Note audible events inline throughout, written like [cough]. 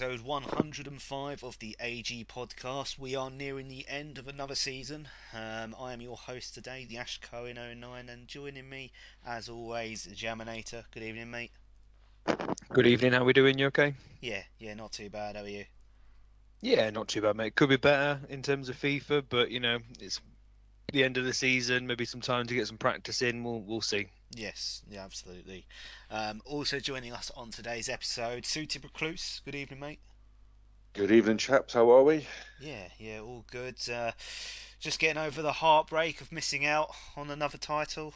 episode 105 of the AG podcast. We are nearing the end of another season. Um, I am your host today, the Ash Cohen 09, and joining me, as always, Jaminator. Good evening, mate. Good evening. How we doing? You okay? Yeah, yeah, not too bad. How are you? Yeah, not too bad, mate. Could be better in terms of FIFA, but you know, it's the end of the season. Maybe some time to get some practice in. We'll we'll see. Yes, yeah, absolutely. Um, also joining us on today's episode, Suited Recluse. Good evening, mate. Good evening, chaps. How are we? Yeah, yeah, all good. Uh, just getting over the heartbreak of missing out on another title.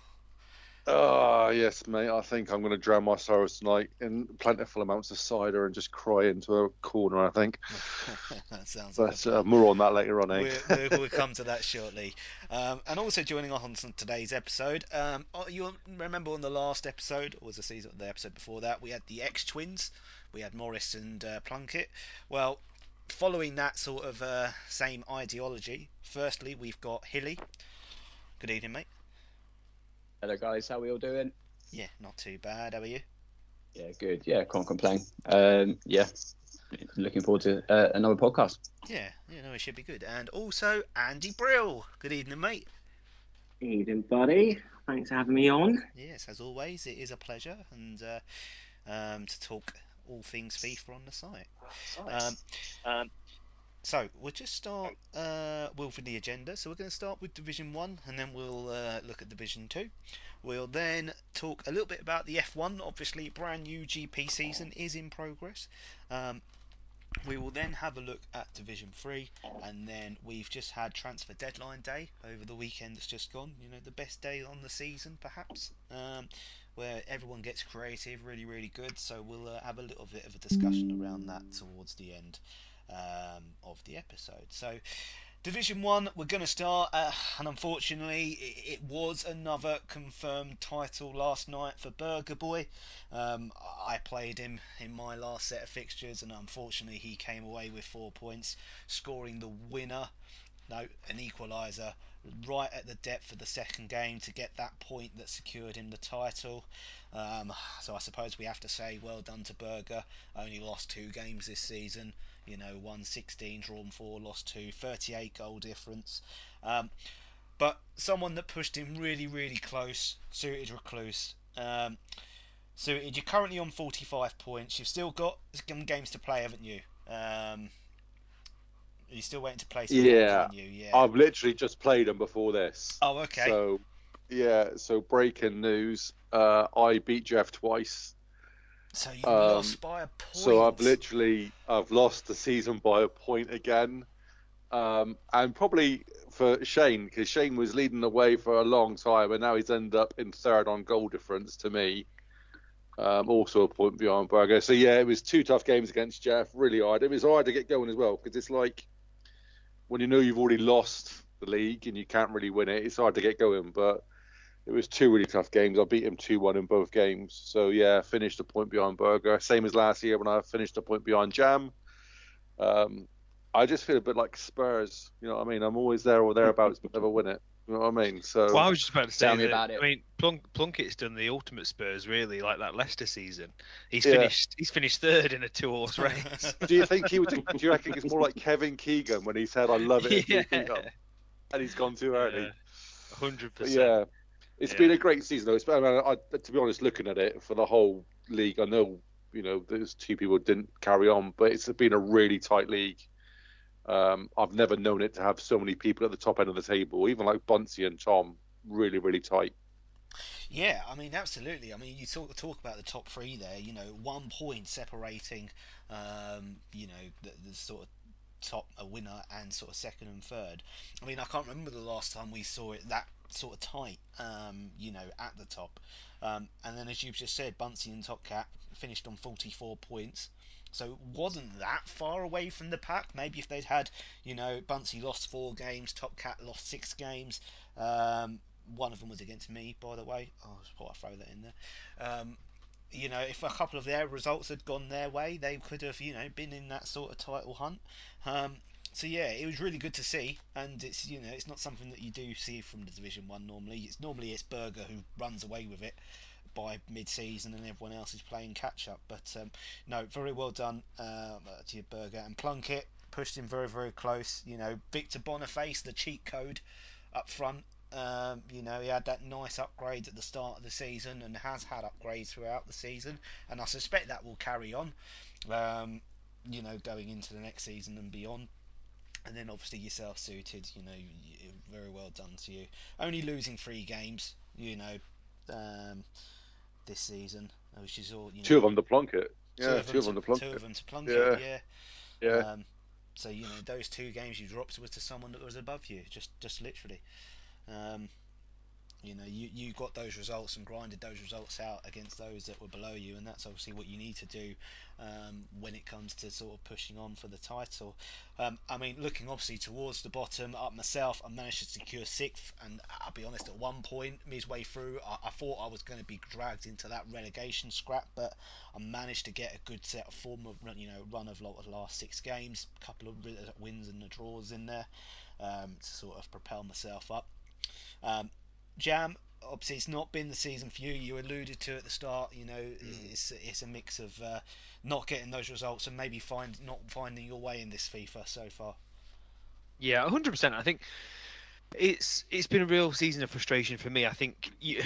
Ah, yes, mate. I think I'm going to drown my sorrows tonight in plentiful amounts of cider and just cry into a corner. I think. [laughs] that sounds. But like uh, more on that later on, eh? We'll, we'll, we'll come to that shortly. Um, and also joining us on today's episode, um, oh, you remember on the last episode, or was the season, the episode before that, we had the X twins. We had Morris and uh, Plunkett. Well, following that sort of uh, same ideology, firstly we've got Hilly. Good evening, mate. Hello guys, how are we all doing? Yeah, not too bad. How are you? Yeah, good. Yeah, can't complain. Um, yeah, looking forward to uh, another podcast. Yeah, yeah, no, it should be good. And also Andy Brill. Good evening, mate. Evening, buddy. Thanks for having me on. Yes, as always, it is a pleasure, and uh, um, to talk all things FIFA on the site. Um, um, so we'll just start uh, with the agenda. So we're going to start with Division One, and then we'll uh, look at Division Two. We'll then talk a little bit about the F1. Obviously, brand new GP season is in progress. Um, we will then have a look at Division 3 and then we've just had transfer deadline day over the weekend that's just gone. You know, the best day on the season perhaps, um, where everyone gets creative, really, really good. So we'll uh, have a little bit of a discussion around that towards the end um, of the episode. So, Division 1, we're going to start, uh, and unfortunately, it, it, was another confirmed title last night for Burger Boy. Um, I played him in my last set of fixtures, and unfortunately, he came away with four points, scoring the winner. No, an equaliser right at the depth of the second game to get that point that secured him the title. Um, so I suppose we have to say well done to Burger. Only lost two games this season you know, won 16, drawn 4, lost 2, 38 goal difference. Um, but someone that pushed him really, really close, Suited Recluse. Um, Suited, you're currently on 45 points. You've still got some games to play, haven't you? Um, you're still waiting to play some yeah. games, you? Yeah. I've literally just played them before this. Oh, okay. So, yeah, so breaking news. Uh, I beat Jeff twice so you um, lost by a point. So I've literally I've lost the season by a point again, um, and probably for Shane because Shane was leading the way for a long time, and now he's ended up in third on goal difference to me. Um, also a point behind Burger. So yeah, it was two tough games against Jeff. Really hard. It was hard to get going as well because it's like when you know you've already lost the league and you can't really win it. It's hard to get going, but it was two really tough games. I beat him 2 1 in both games. So, yeah, finished a point behind Burger. Same as last year when I finished a point behind Jam. Um, I just feel a bit like Spurs. You know what I mean? I'm always there or thereabouts, but never win it. You know what I mean? So. Well, I was just about to say Tell me that, about it. I mean, Plunk, Plunkett's done the ultimate Spurs, really, like that Leicester season. He's Yeah. finished. He's finished third in a two-horse race. [laughs] do you think he would? Do you reckon it's more like Kevin Keegan when he said, "I love it," [laughs] yeah, and he's gone too early? hundred But percent. yeah, it's Yeah. been a great season though. It's, I mean, I, to be honest, looking at it for the whole league, I know you know there's two people didn't carry on, but it's been a really tight league. Um, I've never known it to have so many people at the top end of the table, even like Bunsey and Tom, really really tight. Yeah, I mean, absolutely. I mean, you talk talk about the top three there. You know, one point separating, um, you know, the, the sort of top a winner and sort of second and third. I mean, I can't remember the last time we saw it that sort of tight. Um, you know, at the top. Um, and then, as you've just said, Bunsey and Top Cat finished on 44 points. So it wasn't that far away from the pack. Maybe if they'd had, you know, Bunsey lost four games, Top Cat lost six games. Um, one of them was against me, by the way. Oh, I thought I'd throw that in there. Um, you know, if a couple of their results had gone their way, they could have, you know, been in that sort of title hunt. Um, so yeah, it was really good to see, and it's you know, it's not something that you do see from the Division One normally. It's normally it's Berger who runs away with it. by mid-season and everyone else is playing catch-up. But um, no, very well done uh, to your Berger and Plunkett pushed him very very close. You know, Victor Boniface, the cheat code up front. Um, you know, he had that nice upgrade at the start of the season and has had upgrades throughout the season, and I suspect that will carry on. Um, you know, going into the next season and beyond. And then obviously yourself suited, you know, very well done to you. Only losing three games, you know, um, this season, which is all. You know, two of them to Plunkett. Yeah, two of them to, to Plunkett. Two of them to Plunkett. Yeah. Yeah. yeah. Um, so you know, those two games you dropped was to someone that was above you, just just literally. Um, you know, you, you got those results and grinded those results out against those that were below you, and that's obviously what you need to do um, when it comes to sort of pushing on for the title. Um, I mean, looking obviously towards the bottom, up myself, I managed to secure sixth, and I'll be honest, at one point midway through, I, I thought I was going to be dragged into that relegation scrap, but I managed to get a good set of form of you know run of the last six games, a couple of wins and the draws in there um, to sort of propel myself up. Um, Jam, obviously, it's not been the season for you. You alluded to at the start. You know, mm. it's it's a mix of uh, not getting those results and maybe find not finding your way in this FIFA so far. Yeah, hundred percent. I think it's it's been a real season of frustration for me. I think you,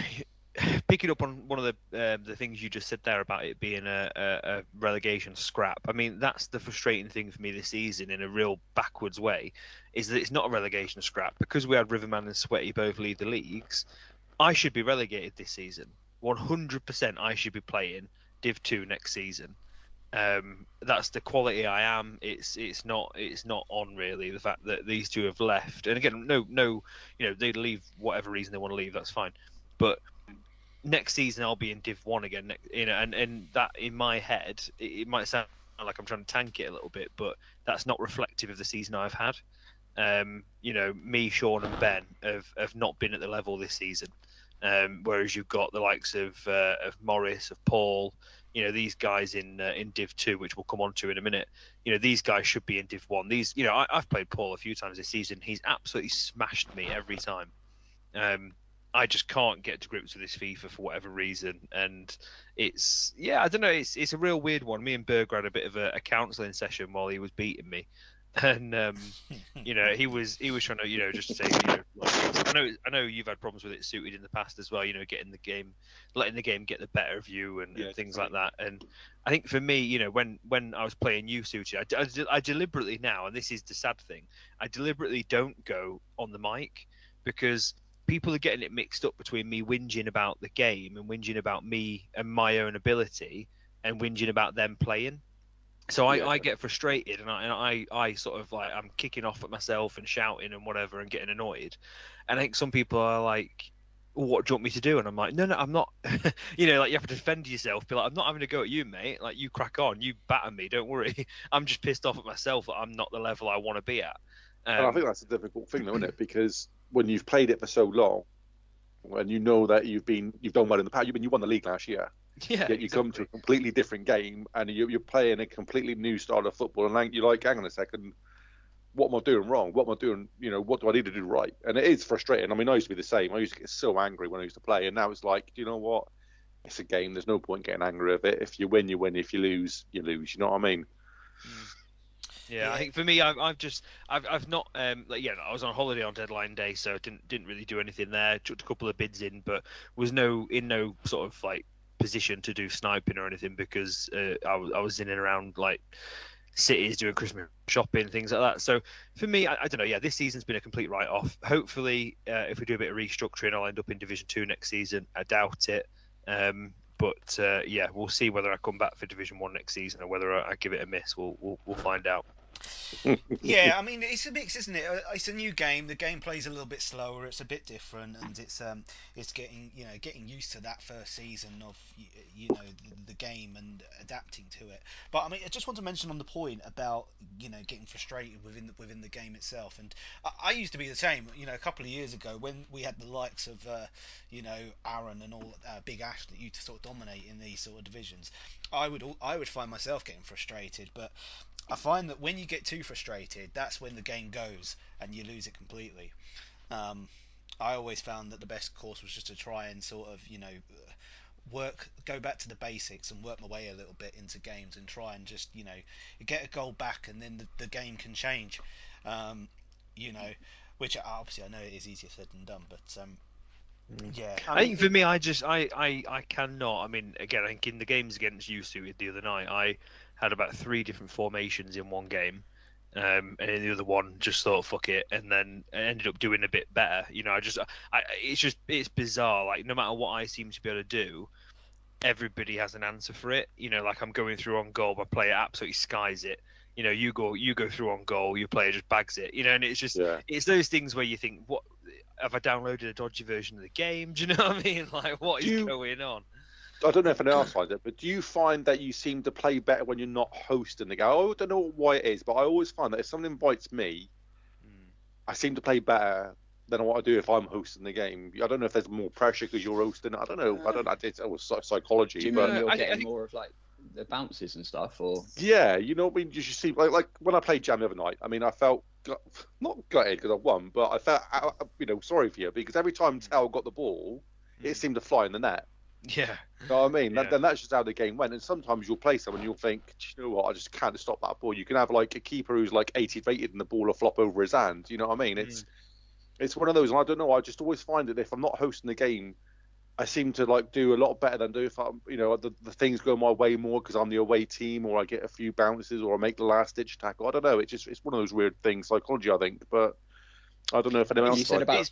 [sighs] picking up on one of the uh, the things you just said there about it being a, a, a, relegation scrap. I mean, that's the frustrating thing for me this season in a real backwards way, is that it's not a relegation scrap because we had Riverman and Sweaty both lead the leagues. I should be relegated this season. 100% I should be playing Div 2 next season. Um, that's the quality I am. It's it's not it's not on really the fact that these two have left. And again, no no, you know they leave whatever reason they want to leave. That's fine. But next season I'll be in Div One again. You know, and and that in my head it, it might sound like I'm trying to tank it a little bit, but that's not reflective of the season I've had. Um, you know, me, Sean, and Ben have have not been at the level this season. Um, whereas you've got the likes of uh, of Morris, of Paul, you know these guys in uh, in Div two, which we'll come on to in a minute. You know these guys should be in Div one. These, you know, I, have played Paul a few times this season. He's absolutely smashed me every time. Um, I just can't get to grips with this FIFA for whatever reason, and it's yeah, I don't know. It's it's a real weird one. Me and Berger had a bit of a, a counselling session while he was beating me, [laughs] and um, [laughs] you know he was he was trying to you know just to say you know like, I know I know you've had problems with it suited in the past as well. You know, getting the game, letting the game get the better of you and, yeah, and things like that. And I think for me, you know, when when I was playing you suited, I, I, I deliberately now, and this is the sad thing, I deliberately don't go on the mic because people are getting it mixed up between me whinging about the game and whinging about me and my own ability and whinging about them playing. So I, yeah. I get frustrated and I, and I, I sort of like I'm kicking off at myself and shouting and whatever and getting annoyed. And I think some people are like, what do you want me to do? And I'm like, no, no, I'm not. [laughs] you know, like you have to defend yourself. Be like, I'm not having to go at you, mate. Like you crack on, you batter me. Don't worry. [laughs] I'm just pissed off at myself that I'm not the level I want to be at. Um, I think that's a difficult thing, though, isn't it? Because when you've played it for so long, and you know that you've been you've done well in the past, you've been you won the league last year. Yeah, Yet you exactly. come to a completely different game and you, are playing a completely new style of football, and like, you're like, hang on a second, what am I doing wrong? What am I doing? You know, what do I need to do right? And it is frustrating. I mean, I used to be the same. I used to get so angry when I used to play, and now it's like, Do you know what? It's a game. There's no point getting angry of it. If you win, you win. If you lose, you lose. You know what I mean? Mm. Yeah, I think for me, I've, I've just, I've, I've not, um, like, yeah, I was on holiday on deadline day, so didn't, didn't really do anything there. Chucked a couple of bids in, but was no, in no sort of like position to do sniping or anything because uh, I, was, I was in and around like cities doing Christmas shopping, things like that. So for me, I, I don't know. Yeah, this season's been a complete write-off. Hopefully, uh, if we do a bit of restructuring, I'll end up in Division Two next season. I doubt it. Um, but uh, yeah, we'll see whether I come back for Division One next season or whether I, I give it a miss. We'll, we'll, we'll find out yeah, [laughs] I mean it's a mix, isn't it? Uh, it's a new game. The game plays a little bit slower. It's a bit different, and it's um it's getting you know getting used to that first season of you, know the, the, game and adapting to it. But I mean, I just want to mention on the point about you know getting frustrated within the, within the game itself. And I, I used to be the same. You know, a couple of years ago when we had the likes of uh, you know Aaron and all uh, Big Ash that used to sort of dominate in these sort of divisions. I would I would find myself getting frustrated, but I find that when you get too frustrated, that's when the game goes and you lose it completely. Um, I always found that the best course was just to try and sort of, you know, work, go back to the basics and work my way a little bit into games and try and just you know get a goal back and then the, the game can change. Um, you know, which obviously I know it is easier said than done, but um, mm. yeah. I, I think for me, I just I, I I cannot. I mean, again, I think in the games against you suited the other night, I had about three different formations in one game. Um, and then the other one just thought fuck it, and then ended up doing a bit better. You know, I just, I, it's just, it's bizarre. Like no matter what I seem to be able to do, everybody has an answer for it. You know, like I'm going through on goal, my player absolutely skies it. You know, you go, you go through on goal, your player just bags it. You know, and it's just, yeah. it's those things where you think, what have I downloaded a dodgy version of the game? [laughs] Do you know what I mean? [laughs] Like, what what is you, going on? I don't know if anyone else finds it, but do you find that you seem to play better when you're not hosting the game? I don't know why it is, but I always find that if someone invites me, mm. I seem to play better than what I do if I'm hosting the game. I don't know if there's more pressure because you're hosting. I don't know. Uh, I don't know. It's always psychology. Do you but mean you're getting more of like the bounces and stuff, or yeah, you know what I mean. You should see like like when I played Jam the other night. I mean, I felt not gutted because I won, but I felt you know sorry for you because every time Tell got the ball, it mm. seemed to fly in the net. Yeah. You know what I mean? Yeah. Then that's just how the game went. And sometimes you'll play someone, you'll think, you know what, I just can't stop that ball. You can have like a keeper who's like 80 rated and the ball will flop over his hand. You know what I mean? It's mm. it's one of those. And I don't know. I just always find that if I'm not hosting the game, I seem to like do a lot better than do if I'm, you know, the, the things go my way more because I'm the away team, or I get a few bounces, or I make the last ditch tackle. I don't know. It's just it's one of those weird things, psychology, I think. But I don't know if anyone else. You said about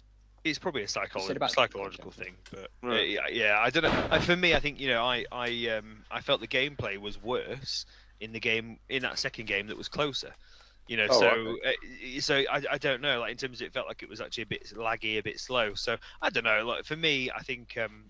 it's probably a psycholo- psychological thing, but right. uh, yeah, yeah, I don't know. for me, I think you know, I I um I felt the gameplay was worse in the game in that second game that was closer. You know, oh, so okay. uh, so I, I don't know. Like in terms of it felt like it was actually a bit laggy, a bit slow. So I don't know. Like for me, I think um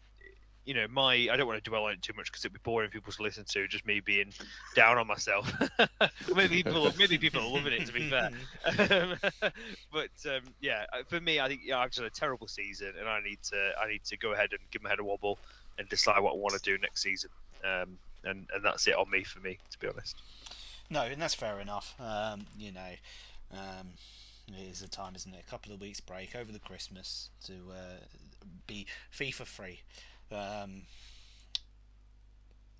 you know, my I don't want to dwell on it too much because it'd be boring for people to listen to. Just me being down on myself. [laughs] maybe people, maybe people are loving it. To be fair, [laughs] um, [laughs] but um, yeah, uh, for me, I think yeah, I've had a terrible season, and I need to I need to go ahead and give my head a wobble and decide what I want to do next season. Um, and and that's it on me for me, to be honest. No, and that's fair enough. Um, you know. Um, it is a time, isn't it? A couple of weeks break over the Christmas to uh, be FIFA free. Um,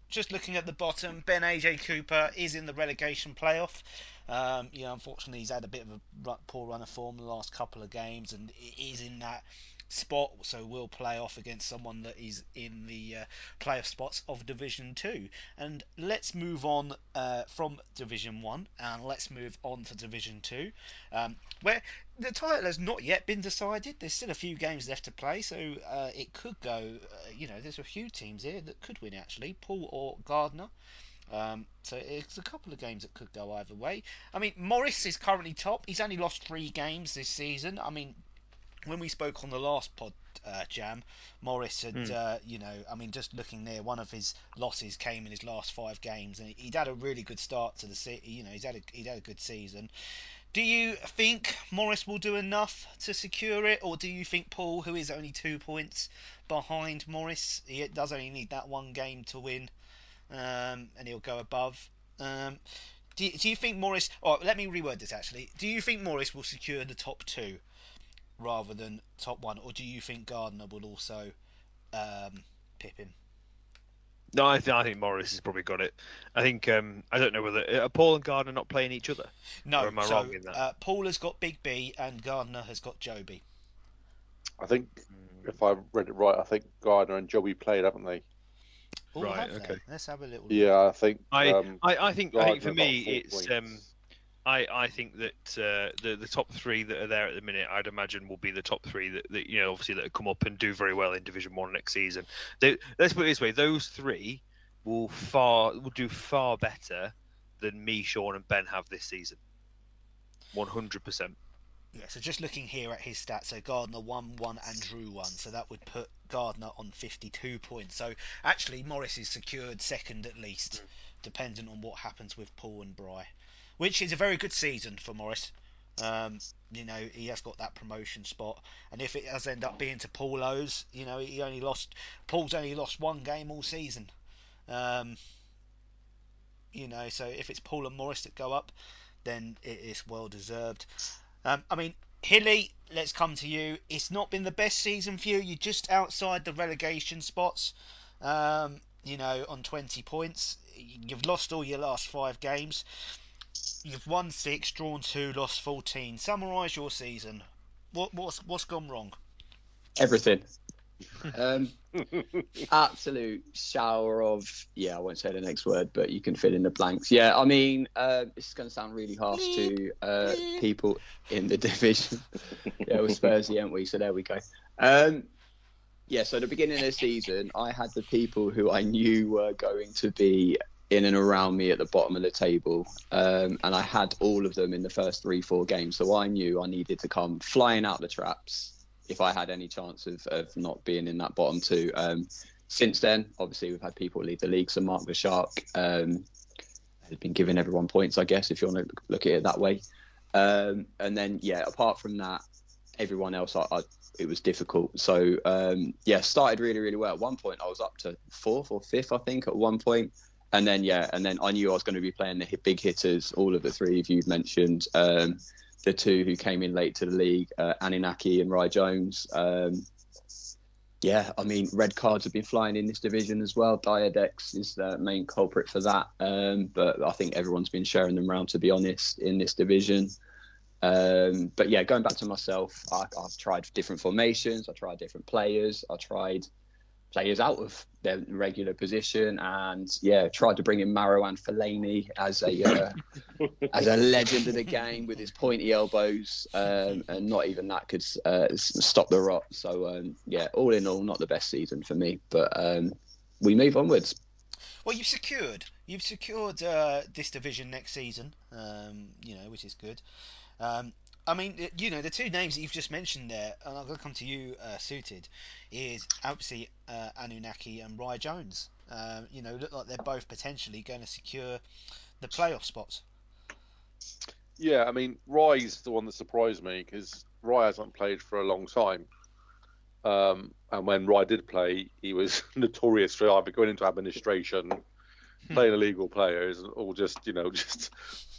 just looking at the bottom, Ben AJ Cooper is in the relegation playoff. Um, you know, unfortunately, he's had a bit of a poor run of form the last couple of games, and is in that spot, so will play off against someone that is in the uh, playoff spots of Division Two. And let's move on uh, from Division One, and let's move on to Division Two, um, where the title has not yet been decided. There's still a few games left to play, so uh, it could go. Uh, you know, there's a few teams here that could win actually, Paul or Gardner. Um, so it's a couple of games that could go either way. I mean, Morris is currently top. He's only lost three games this season. I mean, when we spoke on the last pod uh, jam, Morris had, mm. uh, you know, I mean, just looking there, one of his losses came in his last five games, and he'd had a really good start to the season. You know, he's had a he'd had a good season. Do you think Morris will do enough to secure it, or do you think Paul, who is only two points behind Morris, he does only need that one game to win, um, and he'll go above? Um, do, do you think Morris? Or let me reword this actually. Do you think Morris will secure the top two? rather than top one, or do you think Gardner will also um, pip him? No, I think I think Morris has probably got it. I think um, I don't know whether are Paul and Gardner not playing each other. No, or am I so, wrong in that? Uh, Paul has got Big B and Gardner has got Joby. I think if I read it right, I think Gardner and Joby played, haven't they? Ooh, right. Okay. Let's have a little. Yeah, I think. I, um, I, I think Gardner I think for me it's um, I, I think that uh, the the top three that are there at the minute, I'd imagine, will be the top three that, that you know obviously that come up and do very well in Division One next season. They, let's put it this way: those three will far will do far better than me, Sean, and Ben have this season. One hundred percent. Yeah, so just looking here at his stats, so Gardner won one and drew one, so that would put Gardner on 52 points. So actually, Morris is secured second at least, mm. dependent on what happens with Paul and Bry which is a very good season for Morris. Um, you know, he has got that promotion spot, and if it does end up being to Paulo's, you know, he only lost Paul's only lost one game all season. Um, you know, so if it's Paul and Morris that go up, then it is well deserved. Um, I mean, Hilly, let's come to you. It's not been the best season for you. You're just outside the relegation spots. Um, you know, on 20 points. You've lost all your last five games. You've won six, drawn two, lost 14. Summarise your season. What, what's what's gone wrong? Everything. [laughs] um, absolute shower of yeah. I won't say the next word, but you can fill in the blanks. Yeah, I mean, uh, this is going to sound really harsh to uh, people in the [laughs] division. yeah, we're Spursy, aren't we? So there we go. Um, yeah, so at the beginning of the season, I had the people who I knew were going to be in and around me at the bottom of the table, um, and I had all of them in the first three, four games. So I knew I needed to come flying out the traps if I had any chance of, of not being in that bottom two. Um, since then, obviously, we've had people lead the league. So Mark the Shark um, has been giving everyone points, I guess, if you want to look at it that way. Um, and then, yeah, apart from that, everyone else, I, I it was difficult. So um, yeah, started really really well. At one point, I was up to fourth or fifth, I think, at one point. And then yeah, and then I knew I was going to be playing the big hitters. All of the three of you mentioned. Um, the two who came in late to the league, uh, Anunnaki and Rye Jones. Um, yeah, I mean, red cards have been flying in this division as well. Diodex is the main culprit for that. Um, but I think everyone's been sharing them around, to be honest, in this division. Um, but yeah, going back to myself, I, have tried different formations, I tried different players, I tried players out of their regular position, and yeah, tried to bring in Marouane Fellaini as a uh, [laughs] as a legend of the game with his pointy elbows, um, and not even that could uh, stop the rot. So um, yeah, all in all, not the best season for me, but um, we move onwards. Well, you've secured you've secured uh, this division next season, um, you know, which is good. I mean, you know, the two names that you've just mentioned there, and I'm going to come to you, uh, suited, is obviously uh, Anunnaki and Rye Jones. Um, you know, look like they're both potentially going to secure the playoff spots. Yeah, I mean, Rye's the one that surprised me because Rye hasn't played for a long time. Um, and when Rye did play, he was [laughs] notorious for either going into administration, hmm. playing illegal players, or just, you know, [laughs] just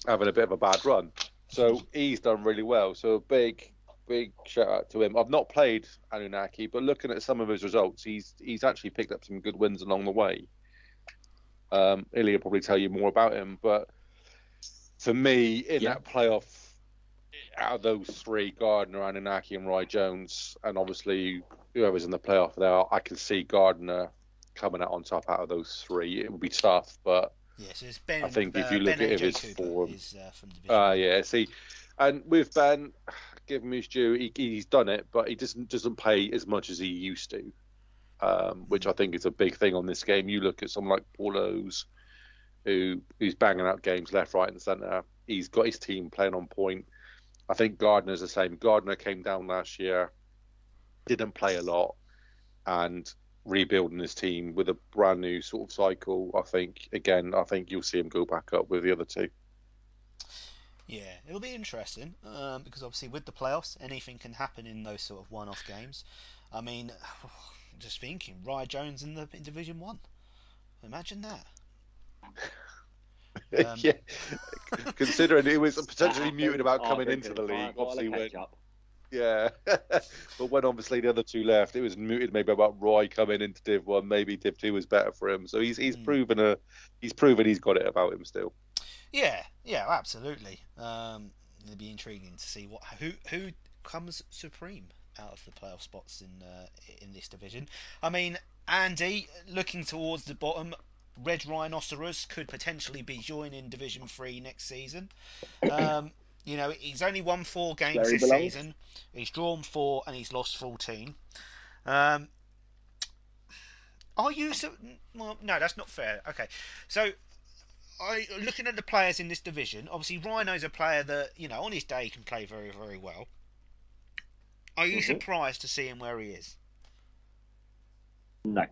having a bit of a bad run. So he's done really well. So a big, big shout out to him. I've not played Anunnaki, but looking at some of his results, he's he's actually picked up some good wins along the way. Um, Hilly will probably tell you more about him, but for me, in yeah. that playoff, out of those three, Gardner, Anunnaki, and Rye Jones, and obviously whoever's in the playoff there, I can see Gardner coming out on top out of those three. It would be tough, but Yes, it's Ben. I think if you look ben at his form, uh, Ah, uh, yeah. See, and with Ben, give him his due. He, he's done it, but he doesn't doesn't play as much as he used to, um, which I think is a big thing on this game. You look at someone like Paulo's, who who's banging out games left, right, and centre. He's got his team playing on point. I think Gardner's the same. Gardner came down last year, didn't play a lot, and rebuilding his team with a brand new sort of cycle. I think again, I think you'll see him go back up with the other two. Yeah, it'll be interesting um, because obviously with the playoffs, anything can happen in those sort of one-off games. I mean, [sighs] just thinking, Rye Jones in the in Division One. Imagine that. [laughs] Um, yeah, considering he was [laughs] potentially muted about coming into the league, obviously when, yeah, [laughs] but when obviously the other two left, it was mooted maybe about Roy coming into Div One. Maybe Div Two was better for him. So he's he's mm. proven a he's proven he's got it about him still. Yeah, yeah, absolutely. Um, it'd be intriguing to see what who who comes supreme out of the playoff spots in uh, in this division. I mean, Andy looking towards the bottom. Red Rhinoceros could potentially be joining Division Three next season. Um, you know, he's only won four games this belongs. season. He's drawn four and he's lost 14. Um, are you? Well, no, that's not fair. Okay, so I looking at the players in this division. Obviously, Rhino's a player that you know on his day can play very, very well. Are you mm-hmm. surprised to see him where he is? No,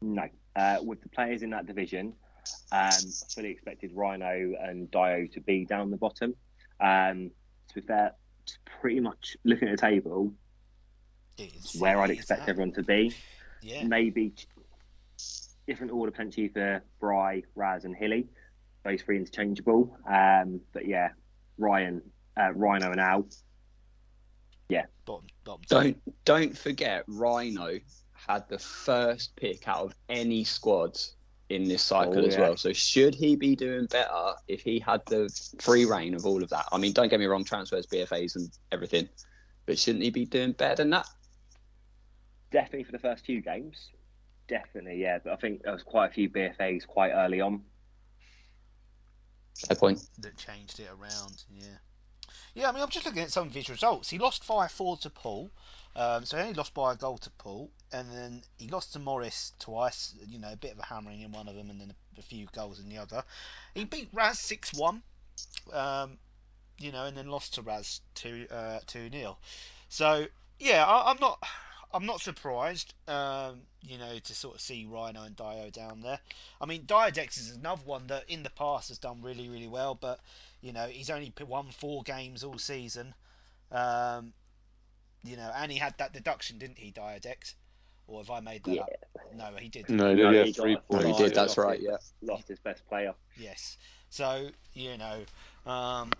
no. Uh, with the players in that division, um, I fully expected Rhino and Dio to be down the bottom. Um, to be fair, pretty much looking at the table, it's where I'd expect everyone to be. Yeah. Maybe different order potentially for Bry, Raz, and Hilly. Those three interchangeable. Um, but yeah, Ryan, uh, Rhino, and Al. Yeah. Bottom, bottom don't don't forget Rhino had the first pick out of any squads in this oh, cycle Oh, as yeah. well. So should he be doing better if he had the free rein of all of that? I mean, don't get me wrong, transfers, BFAs, and everything, but shouldn't he be doing better than that? Definitely for the first few games. Definitely, yeah. But I think there was quite a few BFAs quite early on. Fair point. that changed it around. Yeah, yeah. I mean, I'm just looking at some of his results. He lost five four to Paul, um, so he only lost by a goal to Paul, and then he lost to Morris twice. You know, a bit of a hammering in one of them, and then a, a few goals in the other. He beat Raz six one, um, you know, and then lost to Raz two uh, two nil. So yeah, I, I'm not. I'm not surprised, um, you know, to sort of see Rhino and Dio down there. I mean, Diodex is another one that in the past has done really, really well, but you know, he's only won four games all season. Um, you know, and he had that deduction, didn't he, Diodex? Or have I made that Yeah. up? No, he did. No, No, yeah, he got three a No, points. he did. That's lost right. it. Yeah. Lost his best player. Yes. So you know, um,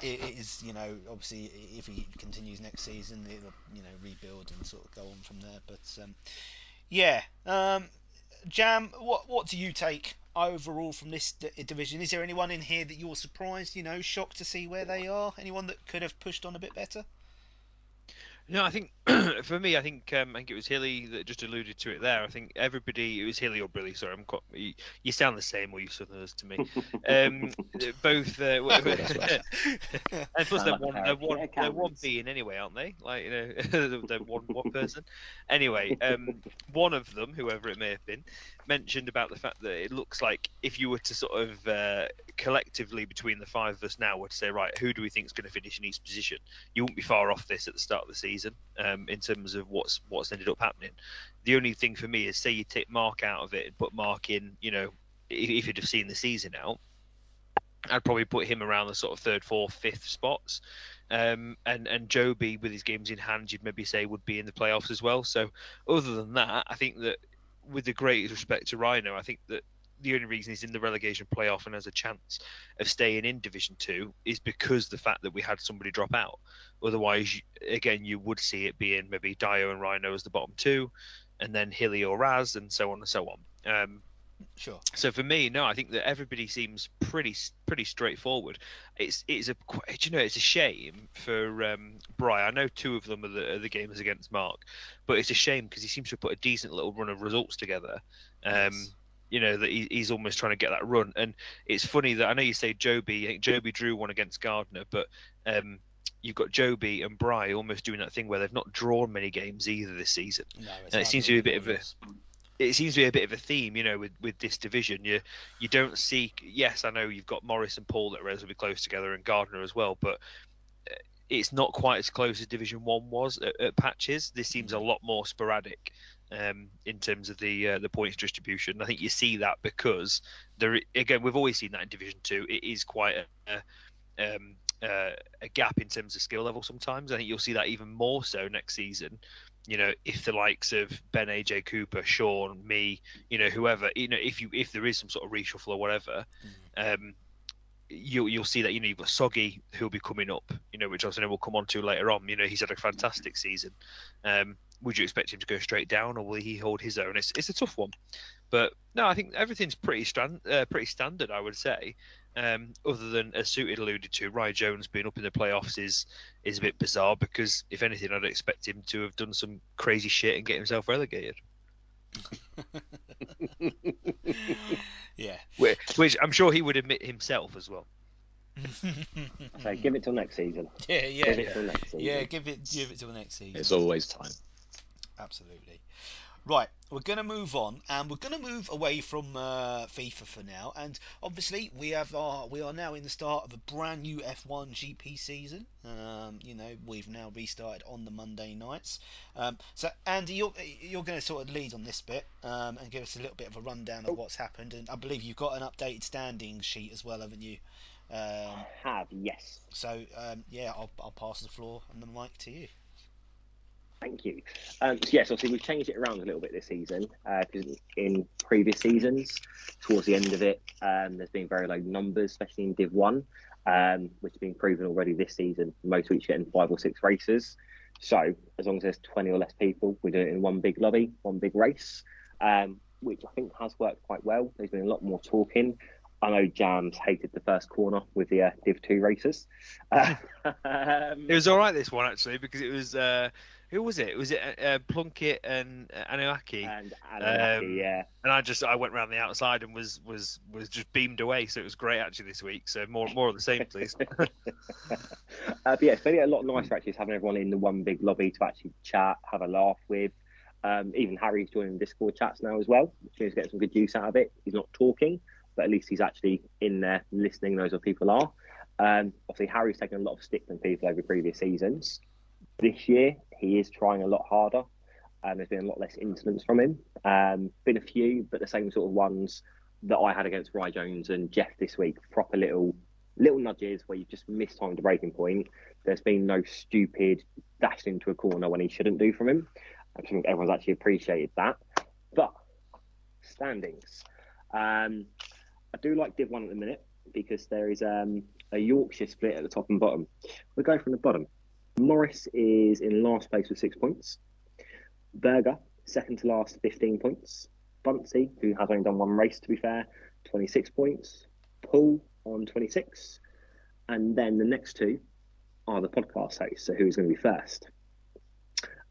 it, it is you know obviously if he continues next season, it'll you know rebuild and sort of go on from there. But um, yeah, um, Jam, what what do you take overall from this d- division? Is there anyone in here that you're surprised, you know, shocked to see where they are? Anyone that could have pushed on a bit better? No, I think [clears throat] for me, I think um, I think it was Hilly that just alluded to it there. I think everybody, it was Hilly or Billy. Sorry, I'm quite, you, you sound the same, all you Southerners to me. [laughs] Um, both, uh, w- [laughs] w- That's right. [laughs] and plus they're one, they're of one, killer they're one cannons. being anyway, aren't they? Like you know, they're one one person. Anyway, um, one of them, whoever it may have been, mentioned about the fact that it looks like if you were to sort of uh, collectively between the five of us now were to say, right, who do we think is going to finish in each position? You won't be far off this at the start of the season um, in terms of what's what's ended up happening. The only thing for me is say you take Mark out of it and put Mark in, you know, if, if you'd have seen the season out, I'd probably put him around the sort of third, fourth, fifth spots. Um, and and Joby with his games in hand, you'd maybe say would be in the playoffs as well. So other than that, I think that with the greatest respect to Rhino, I think that the only reason he's in the relegation playoff and has a chance of staying in Division Two is because the fact that we had somebody drop out. Otherwise, again, you would see it being maybe Dio and Rhino as the bottom two, and then Hilly or Raz, and so on and so on. Um, Sure. so for me, no, I think that everybody seems pretty pretty straightforward. It's it's a you know it's a shame for um, Bry. I know two of them are the, are the games against Mark, but it's a shame because he seems to have put a decent little run of results together. Um, Yes. You know that he, he's almost trying to get that run, and it's funny that I know you say Joby. I think Joby drew one against Gardner, but um, you've got Joby and Bry almost doing that thing where they've not drawn many games either this season No, And it seems to be a bit of a- it seems to be a bit of a theme, you know, with, with this division. You you don't see. Yes, I know you've got Morris and Paul that are relatively close together, and Gardner as well, but it's not quite as close as Division One was at, at patches. This seems a lot more sporadic um, in terms of the uh, the points distribution. I think you see that because there again we've always seen that in Division Two. It is quite a, a um, uh, a gap in terms of skill level sometimes. I think you'll see that even more so next season. You know, if the likes of Ben, AJ Cooper, Sean, me, you know, whoever, you know, if you if there is some sort of reshuffle or whatever, um, you'll you'll see that you know you've got Soggy who'll be coming up, you know, which I also we'll come on to later on. You know, he's had a fantastic season. Um, would you expect him to go straight down, or will he hold his own? It's it's a tough one, but no, I think everything's pretty stand, uh, pretty standard, I would say. Um, other than as Suited alluded to, Ryan Jones being up in the playoffs is is a bit bizarre because if anything, I'd expect him to have done some crazy shit and get himself relegated. [laughs] yeah. Which, which I'm sure he would admit himself as well. [laughs] So give it till next season. [laughs] yeah, yeah. Give yeah, it till next season. yeah. Give it, give it till next season. It's always time. Absolutely. Right, we're going to move on, and we're going to move away from uh, FIFA for now. And obviously, we have our, we are now in the start of a brand new F1 GP season. Um, you know, we've now restarted on the Monday nights. Um, so, Andy, you're you're going to sort of lead on this bit um, and give us a little bit of a rundown of what's happened. And I believe you've got an updated standing sheet as well, haven't you? Um, Have yes. so, um, yeah, I'll, I'll pass the floor and the mic to you. Thank you. Um, so yes, obviously we've changed it around a little bit this season because in previous seasons, towards the end of it, um, there's been very low numbers, especially in Div One, um, which has been proven already this season. Most weeks getting five or six races. So as long as there's 20 or less people, we do it in one big lobby, one big race, um, which I think has worked quite well. There's been a lot more talking. I know Jams hated the first corner with the uh, Div 2 races. um, [laughs] it was all right this one actually because it was uh, who was it? Was it uh, Plunkett and uh, Anunnaki? And Anunnaki, um, yeah. And I just I went around the outside and was was was just beamed away. So it was great actually this week. So more more of the same, please. [laughs] uh, but yeah, it's been a lot nicer actually having everyone in the one big lobby to actually chat, have a laugh with. Um, even Harry's joining Discord chats now as well, which means getting some good use out of it. He's not talking, but at least he's actually in there listening, knows what people are. Um, obviously, Harry's taken a lot of stick from people over previous seasons. This year, he is trying a lot harder. and there's been a lot less incidents from him. Um, been a few, but the same sort of ones that I had against Rye Jones and Jeff this week. Proper little little nudges where you've just mistimed the braking point. There's been no stupid dash into a corner when he shouldn't do from him. I think everyone's actually appreciated that. But standings. Um, I do like Div 1 at the minute because there is um, a Yorkshire split at the top and bottom. We'll go from the bottom. Morris is in last place with six points. Berger, second to last, 15 points. Bunsey, who has only done one race to be fair, 26 points. Paul on 26. And then the next two are the podcast hosts, so who's going to be first?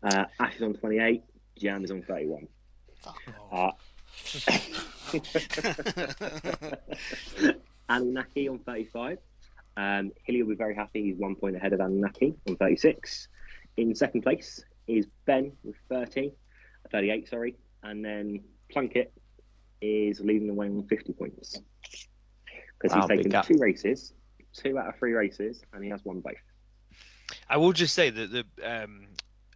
Uh, Ash is on 28, Jam is on 31. Uh, [laughs] [laughs] Anunnaki on 35. Um, Hilly will be very happy. He's one point ahead of Anunnaki on 36. In second place is Ben with 30, 38, sorry. And then Plunkett is leading the way on 50 points. Because wow, he's taken two races, two out of three races, and he has won both. I will just say that the um,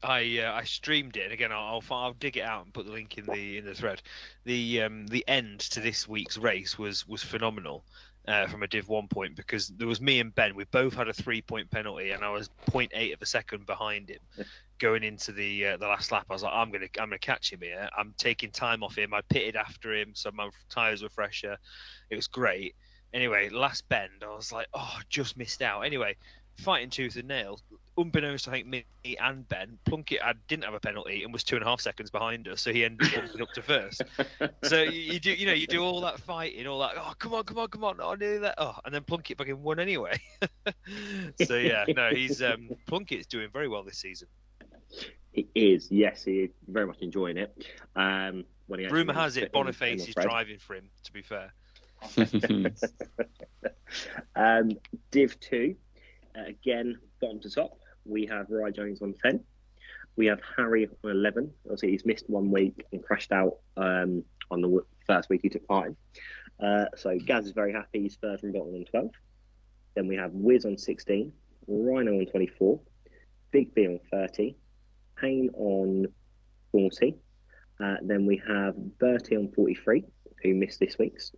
I uh, I streamed it, and again I'll, I'll, I'll dig it out and put the link in the in the thread. The um, the end to this week's race was was phenomenal uh, from a Div One point because there was me and Ben. We both had a three point penalty, and I was 0.8 of a second behind him [laughs] going into the uh, the last lap. I was like, I'm gonna I'm gonna catch him here. I'm taking time off him. I pitted after him, so my tires were fresher. It was great. Anyway, last bend, I was like, oh, just missed out. Anyway, fighting tooth and nail. Unbeknownst to I think me and Ben, Plunkett had, didn't have a penalty and was two and a half seconds behind us, so he ended up bumping up to first. So you, you, do, you know, you do all that fighting, all that. Oh, come on, come on, come on! I knew that. Oh, and then Plunkett fucking won anyway. [laughs] so yeah, no, he's um, Plunkett's doing very well this season. He is, yes, he is very much enjoying it. Um, when he rumor has it Boniface is driving for him. To be fair. [laughs] [laughs] um, Div two uh, again, bottom to top, we have Rye Jones on 10. We have Harry on 11. Obviously, he's missed one week and crashed out um, on the first week he took part in. Uh, so Gaz is very happy. He's third from bottom on 12. Then we have Wiz on 16, Rhino on 24, Big B on 30, Payne on 40. Uh, then we have Bertie on 43, who missed this week's.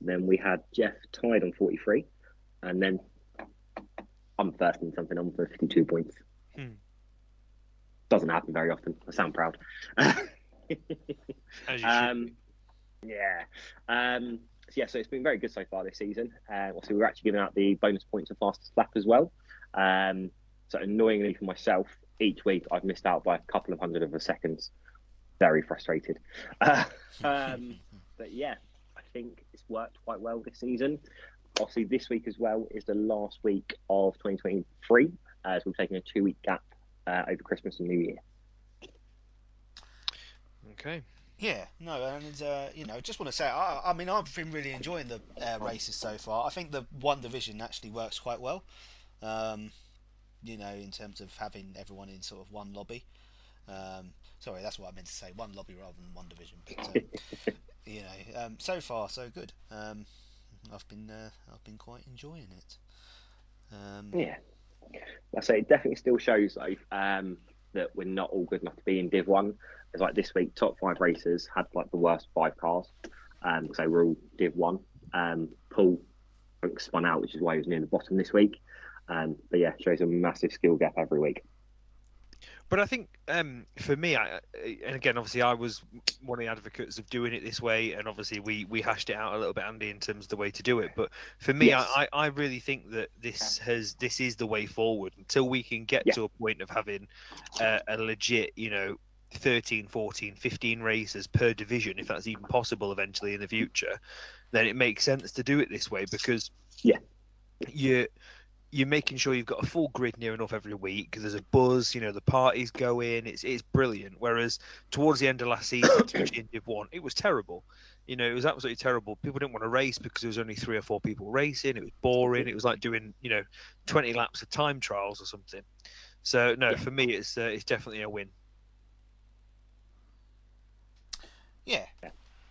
Then we had Jeff tied on 43. And then I'm first in something. I'm for 52 points. Hmm. Doesn't happen very often. I sound proud. [laughs] um, yeah. Um, so yeah, so it's been very good so far this season. Uh, also, we're actually giving out the bonus points for fastest lap as well. Um, so annoyingly for myself, each week I've missed out by a couple of hundred of a seconds. Very frustrated. Uh, [laughs] um, [laughs] but yeah, I think it's worked quite well this season obviously this week as well is the last week of 2023 as we're taking a two week gap uh, over Christmas and New Year. Okay. Yeah, no, and uh, you know, just want to say, I, I mean, I've been really enjoying the uh, races so far. I think the one division actually works quite well. Um, you know, in terms of having everyone in sort of one lobby. Um, sorry, that's what I meant to say, one lobby rather than one division. But uh, [laughs] you know, um, so far so good. I've been uh, I've been quite enjoying it. Um, yeah, I say it definitely still shows though um, that we're not all good enough to be in Div One. It's like this week, top five racers had like the worst five cars, um, so we're all Div One. Um, Paul spun out, which is why he was near the bottom this week. Um, but yeah, shows a massive skill gap every week. But I think um, for me, I, and again, obviously, I was one of the advocates of doing it this way, and obviously, we we hashed it out a little bit, Andy, in terms of the way to do it. But for me, yes. I, I really think that this has this is the way forward until we can get yeah. to a point of having uh, a legit, you know, 13, 14, 15 races per division, if that's even possible eventually in the future, then it makes sense to do it this way because yeah, you you're making sure you've got a full grid near enough every week because there's a buzz, you know, the parties go in, it's it's brilliant. Whereas towards the end of last season, [coughs] especially in Div One, it was terrible. You know, it was absolutely terrible. People didn't want to race because there was only three or four people racing. It was boring. It was like doing, you know, 20 laps of time trials or something. So no, yeah. for me, it's uh, it's definitely a win. Yeah,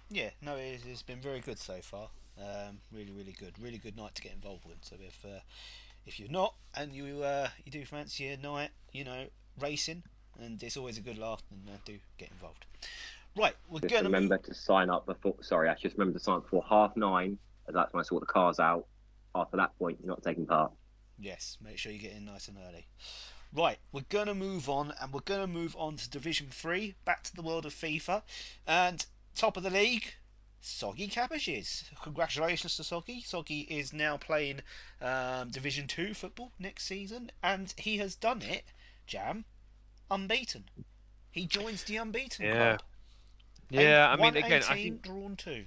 yeah, no, it's, it's been very good so far. Um, really, really good. Really good night to get involved with. So if uh, if you're not and you uh, you do fancy a night, you know, racing, and it's always a good laugh, then uh, do get involved. Right, we're just gonna remember to sign up before. Sorry, I just remember to sign up before half nine, as that's when I sort the cars out. After that point, you're not taking part. Yes, make sure you get in nice and early. Right, we're going to move on, and we're going to move on to Division 3, back to the world of FIFA. And top of the league, Soggy Cabbages. Congratulations to Soggy. Soggy is now playing um, Division 2 football next season, and he has done it, Jam, unbeaten. He joins the unbeaten yeah. club. Yeah, I mean, again, I think drawn two.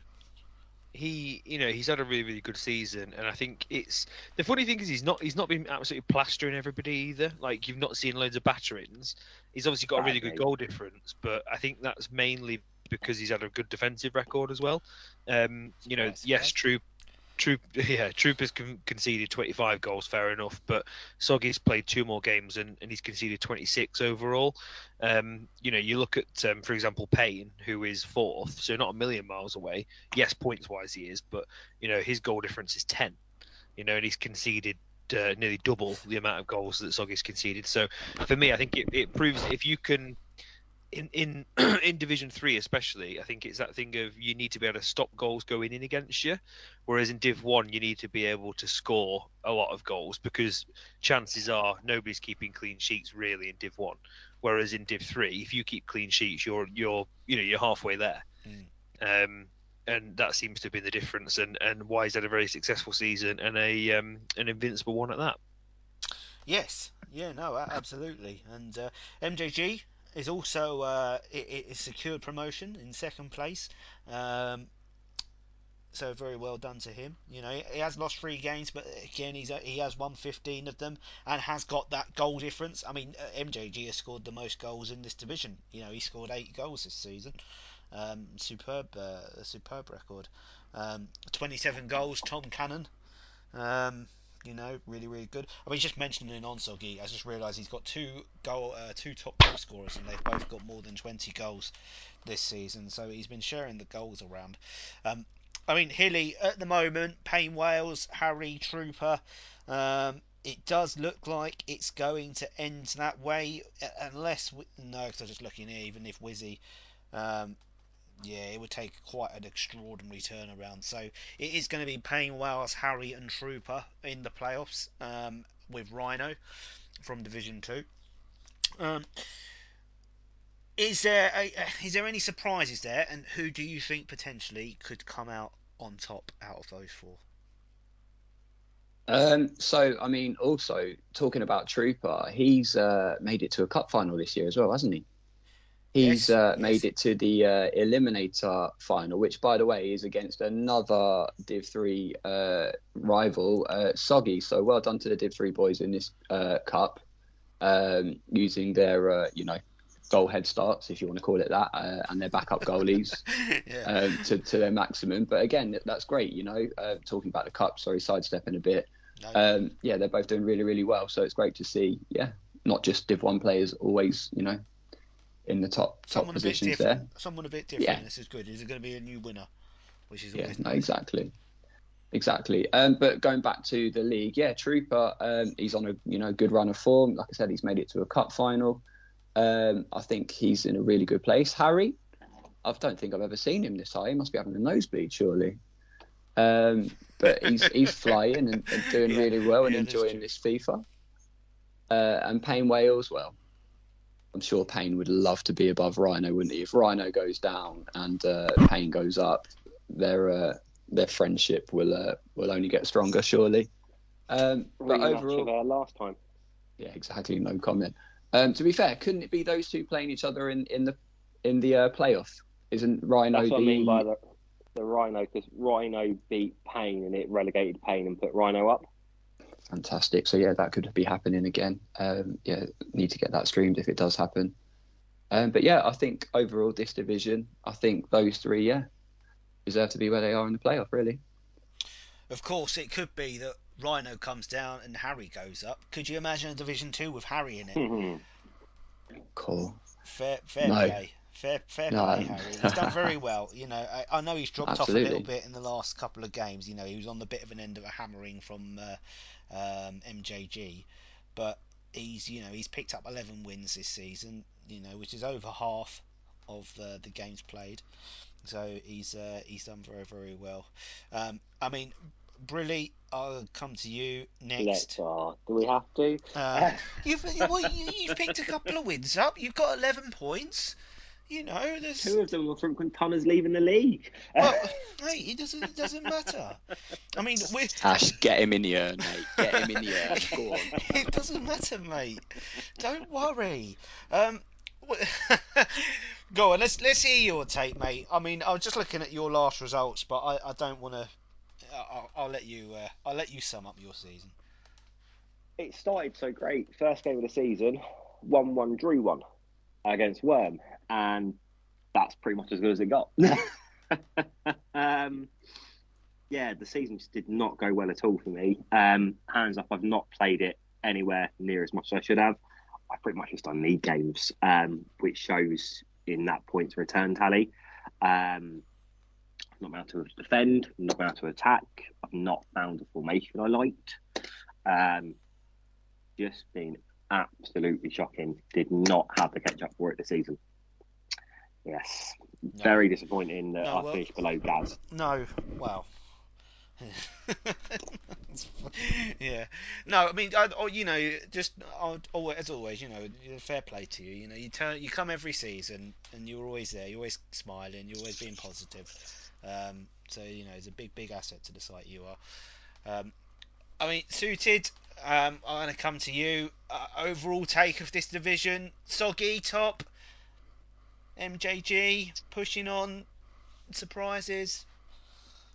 He, you know, he's had a really, really good season, and I think it's the funny thing is he's not, he's not been absolutely plastering everybody either. Like you've not seen loads of batterings. He's obviously got a really good goal difference, but I think that's mainly because he's had a good defensive record as well. Um, you know, yes, Troop, Troop, [laughs] yeah, Troop has con- conceded 25 goals, fair enough, but Soggy's played two more games and, and he's conceded 26 overall. Um, you know, you look at, um, for example, Payne, who is fourth, so not a million miles away. Yes, points wise he is, but you know his goal difference is 10. You know, and he's conceded uh, nearly double the amount of goals that Soggy's conceded. So for me, I think it, it proves if you can in in [clears throat] in Division Three, especially, I think it's that thing of you need to be able to stop goals going in against you, whereas in Div One you need to be able to score a lot of goals because chances are nobody's keeping clean sheets really in Div One, whereas in Div Three, if you keep clean sheets, you're you're you know you're halfway there. Mm. Um, and that seems to have been the difference, and and why he's had a very successful season and a um, an invincible one at that. Yes, yeah, no, absolutely, and uh, MJG is also uh, it, it secured promotion in second place. Um, so very well done to him. You know, he has lost three games, but again, he's he has won 15 of them and has got that goal difference. I mean, uh, MJG has scored the most goals in this division. You know, he scored eight goals this season. Um, superb, uh, superb record. Um, 27 goals. Tom Cannon. Um, you know, really, really good. I mean, just mentioning Onsoggy, I just realised he's got two goal, uh, two top goal scorers, and they've both got more than 20 goals this season. So he's been sharing the goals around. Um, I mean, Hilly at the moment, Payne Wales, Harry Trooper. Um, it does look like it's going to end that way, unless we, no, because I'm just looking here. Even if Wizzy um, yeah, it would take quite an extraordinary turnaround. So it is going to be Payne Wales, Harry, and Trooper in the playoffs um, with Rhino from Division Two. Um, is there a, is there any surprises there, and who do you think potentially could come out on top out of those four? Um, so, I mean, also talking about Trooper, he's uh, made it to a cup final this year as well, hasn't he? He's yes, uh, yes. made it to the uh, Eliminator final, which, by the way, is against another Div 3 uh, rival, uh, Soggy. So well done to the Div 3 boys in this uh, cup, um, using their, uh, you know, goal head starts, if you want to call it that, and their backup goalies [laughs] yeah. um, to, to their maximum. But again, that's great, you know, talking about the cup, sorry, sidestepping a bit. No. Um, yeah, they're both doing really, really well. So it's great to see, yeah, not just Div 1 players always, you know, in the top top Someone positions there. Someone a bit different. Yeah. This is good. Is it going to be a new winner? Which is yeah, no, exactly, exactly. Um, but going back to the league, yeah, Trooper, um, he's on a you know good run of form. Like I said, he's made it to a cup final. Um, I think he's in a really good place. Harry, I don't think I've ever seen him this high. He must be having a nosebleed, surely. Um, but he's he's [laughs] flying and, and doing yeah, really well and yeah, enjoying this FIFA. Uh, and Payne Wales, well, I'm sure Payne would love to be above Rhino, wouldn't he? If Rhino goes down and uh, Payne goes up, their uh, their friendship will uh, will only get stronger, surely. Um, but overall, last time. Yeah, exactly. No comment. Um, to be fair, couldn't it be those two playing each other in, in the in the uh, playoff? Isn't Rhino That's what the... I mean by the, the Rhino because Rhino beat Payne and it relegated Payne and put Rhino up. Fantastic. So yeah, that could be happening again. Um, yeah, need to get that streamed if it does happen. Um, but yeah, I think overall this division, I think those three, yeah, deserve to be where they are in the playoff. Really. Of course, it could be that Rhino comes down and Harry goes up. Could you imagine a Division Two with Harry in it? cool. Fair, fair no. play. Fair, fair no. play, Harry. He's done very [laughs] well. You know, I, I know he's dropped Absolutely. off a little bit in the last couple of games. You know, he was on the bit of an end of a hammering from uh, um, MJG, but he's you know he's picked up 11 wins this season. You know, which is over half of the the games played. So he's uh, he's done very very well. Um, I mean, Brilly, I'll come to you next. Let's, uh, do we have to? Uh, you've well, you, you've picked a couple of wins up. You've got 11 points. You know, there's two of them were from Quintana's leaving the league. Well, [laughs] hey, it doesn't it doesn't matter. I mean, we [laughs] Ash, get him in the urn, mate. Get him in the urn. [laughs] Go on. it doesn't matter, mate. Don't worry. Um, go on. Let's let's hear your take, mate. I mean, I was just looking at your last results, but I, I don't want to. I'll, I'll, let you. Uh, I'll let you sum up your season. It started so great. First game of the season, one-one, drew one against Worm, and that's pretty much as good as it got. [laughs] um, yeah, the season just did not go well at all for me. Um, hands up, I've not played it anywhere near as much as I should have. I've pretty much just done league games, um, which shows in that points return tally. Um, not been able to defend, not been able to attack. I've not found the formation I liked. Um, just been absolutely shocking. Did not have the catch up for it this season. Yes, no. very disappointing that no, I well, finished below Gaz. No, well. [laughs] yeah, no, I mean, I, you know, just as always, you know, fair play to you. You know, you turn, you come every season, and you're always there. You're always smiling. You're always being positive. Um, so you know, it's a big, big asset to the site you are. Um, I mean, suited. Um, I'm going to come to you. Uh, overall take of this division: soggy top, MJG pushing on, surprises.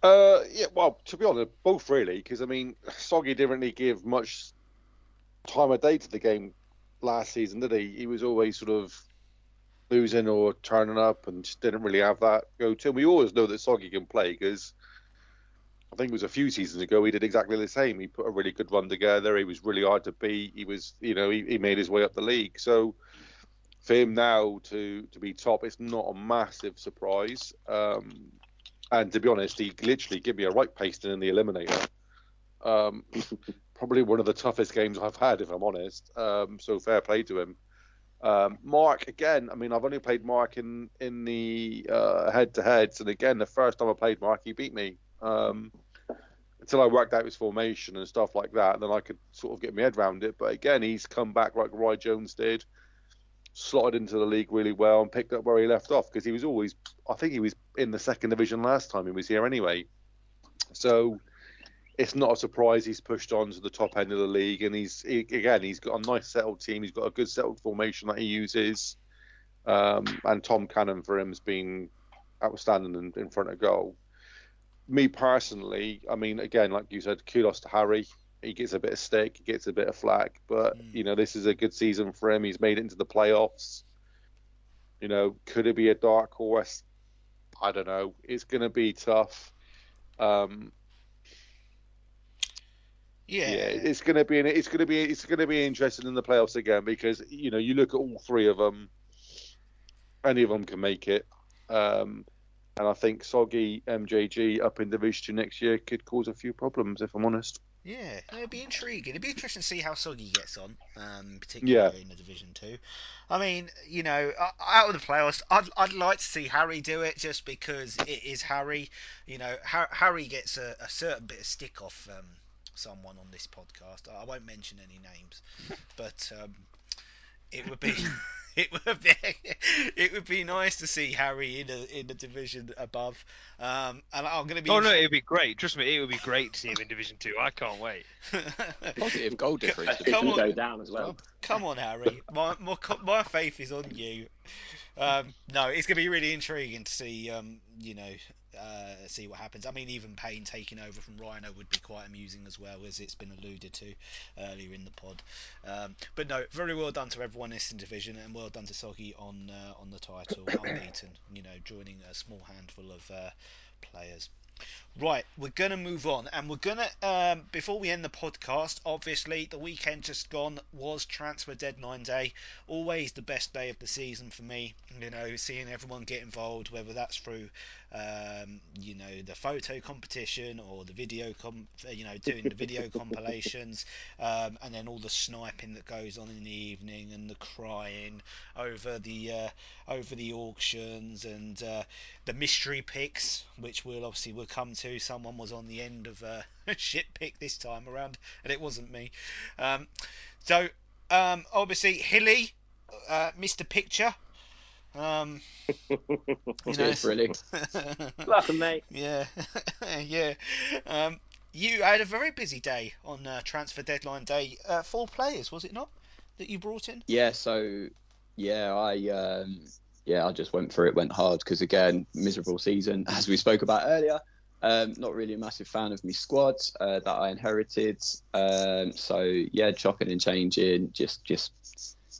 Uh, yeah, well, to be honest, both really, because I mean, Soggy didn't really give much time of day to the game last season, did he? He was always sort of losing or turning up, and just didn't really have that go to. We always know that Soggy can play because I think it was a few seasons ago he did exactly the same. He put a really good run together. He was really hard to beat. He was, you know, he, he made his way up the league. So for him now to to be top, it's not a massive surprise. Um, and to be honest, he literally gave me a right pasting in the eliminator. Um, [laughs] probably one of the toughest games I've had, if I'm honest. Um, so fair play to him. Um, Mark again. I mean, I've only played Mark in in the head to heads, and again, the first time I played Mark, he beat me um, until I worked out his formation and stuff like that. And then I could sort of get my head around it. But again, he's come back like Roy Jones did, slotted into the league really well, and picked up where he left off because he was always, I think he was in the second division last time he was here anyway. So it's not a surprise he's pushed on to the top end of the league, and he's he, again he's got a nice settled team. He's got a good settled formation that he uses, um, and Tom Cannon for him has been outstanding in, in front of goal me personally, I mean, again, like you said, kudos to Harry. He gets a bit of stick, he gets a bit of flack, but mm. you know, this is a good season for him. He's made it into the playoffs. You know, could it be a dark horse? I don't know. It's going to be tough. Um, yeah. yeah, it's going to be it's going to be it's going to be interesting in the playoffs again because you know you look at all three of them, any of them can make it. Um, and I think soggy MJG up in Division Two next year could cause a few problems, if I'm honest. Yeah, it'd be intriguing. It'd be interesting to see how Soggy gets on, um, particularly yeah. in the Division Two. I mean, you know, out of the playoffs, I'd, I'd like to see Harry do it just because it is Harry. You know, Harry gets a, a certain bit of stick off um, someone on this podcast. I won't mention any names, [laughs] but um, it would be [laughs] it would be it would be nice to see Harry in a in the division above. Um, and I'm going to be. Oh no, it'd be great. Trust me, it would be great to see him in Division Two. I can't wait. [laughs] Positive goal difference. It Come can on. go down as well. Come on, Harry. My my my faith is on you. Um, no, it's going to be really intriguing to see. Um, you know, uh, see what happens. I mean, even Payne taking over from Rhino would be quite amusing as well, as it's been alluded to earlier in the pod. Um, but no, very well done to everyone in this division, and well done to Soggy on uh, on the title, [coughs] unbeaten. You know, joining a small handful of uh, players. Right, we're gonna move on, and we're gonna um, before we end the podcast. Obviously, the weekend just gone was transfer deadline day. Always the best day of the season for me. You know, seeing everyone get involved, whether that's through um, you know the photo competition or the video com you know doing the video compilations um, and then all the sniping that goes on in the evening and the crying over the uh, over the auctions and uh, the mystery picks which we'll obviously will come to someone was on the end of a [laughs] shit pick this time around and it wasn't me um, so um, obviously Hilly uh, Mr. Picture um, you Cheers, really. [laughs] Welcome, mate. yeah, [laughs] yeah. Um, you had a very busy day on uh, transfer deadline day. Uh, four players, was it not, that you brought in? Yeah, so yeah, I um, yeah, I just went for it, went hard because again, miserable season [laughs] as we spoke about earlier. Um, not really a massive fan of my squad uh, that I inherited. Um, so yeah, chopping and changing, just just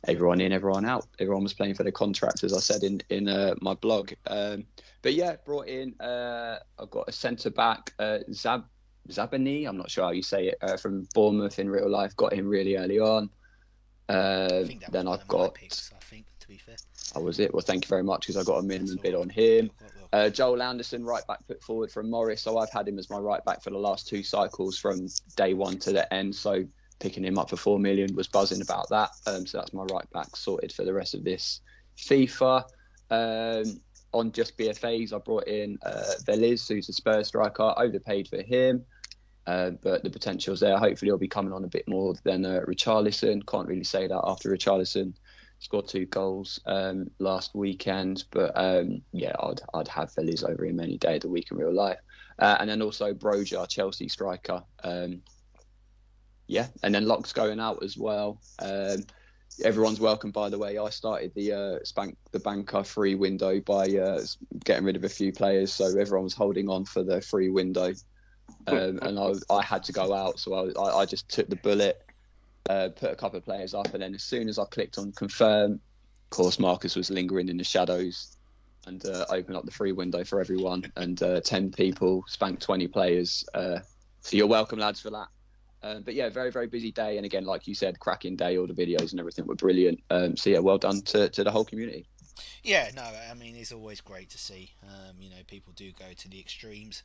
everyone in, everyone out. Everyone was playing for the contract, as I said in in uh, my blog. Um, but yeah, brought in. Uh, I've got a centre back, uh, Zab Zabani. I'm not sure how you say it uh, from Bournemouth in real life. Got him really early on. I Uh, that then I've one of my got. picks. I think, to be fair. Was it? Well, thank you very much because I got a minimum bid on him. You're quite welcome. Uh, Joel Anderson, right back put forward from Morris. So I've had him as my right back for the last two cycles from day one to the end. So picking him up for four million was buzzing about that. Um, so that's my right back sorted for the rest of this FIFA. Um, on just BFAs, I brought in uh, Veliz, who's a Spurs striker. Overpaid for him. Uh, but the potential's there. Hopefully, he'll be coming on a bit more than uh, Richarlison. Can't really say that after Richarlison scored two goals um, last weekend. But um, yeah, I'd I'd have Veliz over him any day of the week in real life. Uh, and then also Broja, Chelsea striker. Um, yeah, and then locks going out as well. Um, everyone's welcome, by the way. I started the uh, spank the banker free window by uh, getting rid of a few players, so everyone was holding on for the free window. Um, and I, I had to go out, so I, I, just took the bullet, uh, put a couple of players up, and then as soon as I clicked on confirm, of course Marcus was lingering in the shadows, and uh, opened up the free window for everyone, and uh, ten people spanked twenty players. Uh, so you're welcome, lads, for that. Um, but yeah, very very busy day, and again, like you said, cracking day. All the videos and everything were brilliant. Um, so yeah, well done to, to the whole community. Yeah, no, I mean it's always great to see. Um, you know, people do go to the extremes.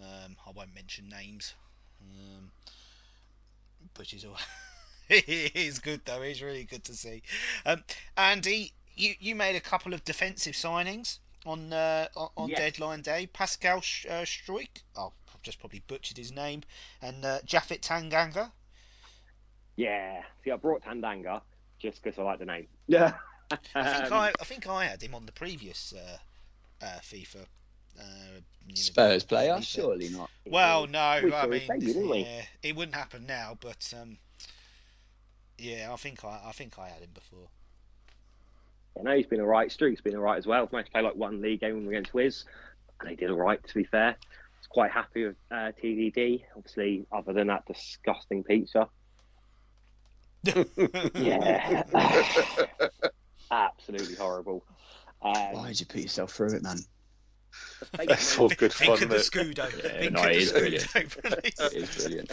Um, I won't mention names, um, which is all. [laughs] it is good though. It's really good to see. Um, Andy, you you made a couple of defensive signings on uh, on, on Yes. deadline day. Pascal Sh- uh, Struijk. Oh, I've just probably butchered his name. And uh, Japhet Tanganga. Yeah. See, I brought Tandanga just because I like the name. Yeah. [laughs] I think Um, I I think I had him on the previous uh, uh, FIFA. Uh, you know, Spurs player, FIFA. surely not. Well, no, We I mean, debut, yeah, it wouldn't happen now, but um, yeah, I think I, I think I had him before. I know he's been alright. Streak's been alright as well. Managed to play like one league game against Wiz, and he did alright. To be fair, I was quite happy with uh, TDD. Obviously, other than that disgusting pizza. [laughs] Yeah, [laughs] absolutely horrible. Um, Why did you put yourself through it, man? That's all good Think fun, of the isn't it? Scudo. Yeah, Think no, of it the is brilliant. Scudo, It brilliant.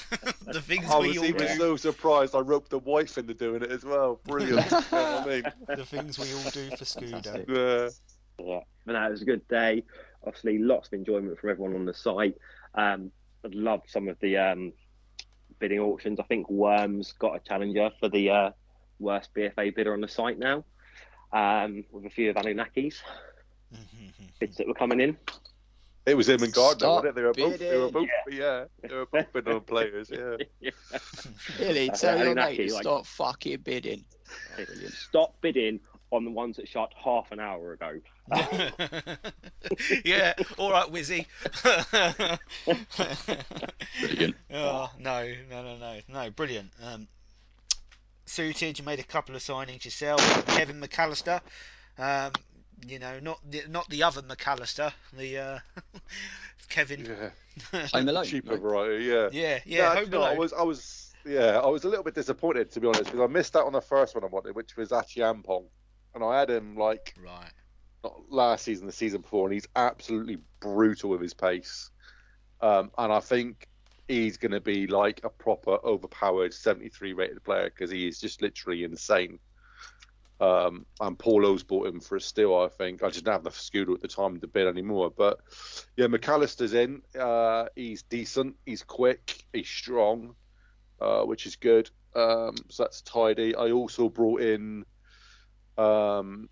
the things I was all even do. so surprised I roped the wife into doing it as well. Brilliant. [laughs] you know what I mean? The things we all do for Scudo. Fantastic. Yeah. Yeah, but no, it was a good day. Obviously, lots of enjoyment from everyone on the site. Um, I loved some of the um, bidding auctions. I think Worms got a challenger for the uh, worst BFA bidder on the site now, um, with a few of Anunnakis bids that were coming in. It was him and Gardner, Stop wasn't it? They were both, they were both, yeah, they were both bidding on players, yeah. [laughs] Really, Uh, [laughs] tell your Anunnaki, mate to like- stop fucking bidding. [laughs] Stop bidding on the ones that shot half an hour ago. [laughs] yeah, all right, Wizzy. Brilliant. [laughs] Oh, no, no, no, no, no, brilliant. Um, suited, you made a couple of signings yourself. Kevin McAllister. Um, you know, not the not the other McAllister, the uh, [laughs] Kevin. Yeah, Home Alone. cheaper variety. Yeah. Yeah, yeah. No, Home no, I was, I was, yeah, I was a little bit disappointed to be honest because I missed out on the first one I wanted, which was Acheampong, and I had him like Right. not last season, the season before, and he's absolutely brutal with his pace. Um, and I think he's going to be like a proper overpowered 73 rated player because he is just literally insane. Um, and Paulo's bought him for a steal, I think. I just didn't have the Scudo at the time to bid anymore. But yeah, McAllister's in. Uh, he's decent. He's quick. He's strong, uh, which is good. Um, so that's tidy. I also brought in um,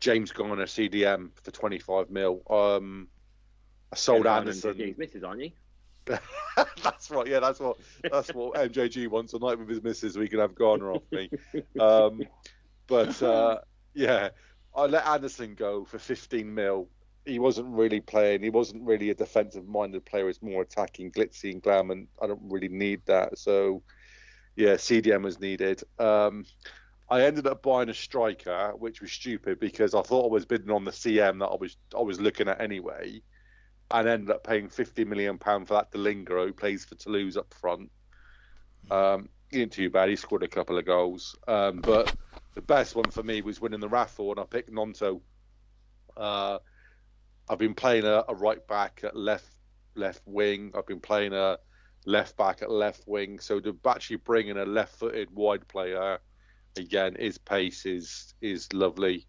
James Garner CDM for 25 mil. Um, I sold Anderson. He's misses, aren't you? [laughs] that's right. Yeah, that's what that's what MJG wants a night with his missus, We can have Garner off me. [laughs] Um, but uh, yeah, I let Anderson go for 15 mil. He wasn't really playing. He wasn't really a defensive-minded player. He's more attacking, glitzy and glam, and I don't really need that. So yeah, CDM was needed. Um, I ended up buying a striker, which was stupid because I thought I was bidding on the CM that I was I was looking at anyway and ended up paying 50 million pound for that Dallinga who plays for Toulouse up front. Um, he didn't too bad. He scored a couple of goals, um, but the best one for me was winning the raffle, and I picked Nonto. Uh, I've been playing a, a right back at left left wing. I've been playing a left back at left wing. So to actually bring in a left-footed wide player, again, his pace is is lovely,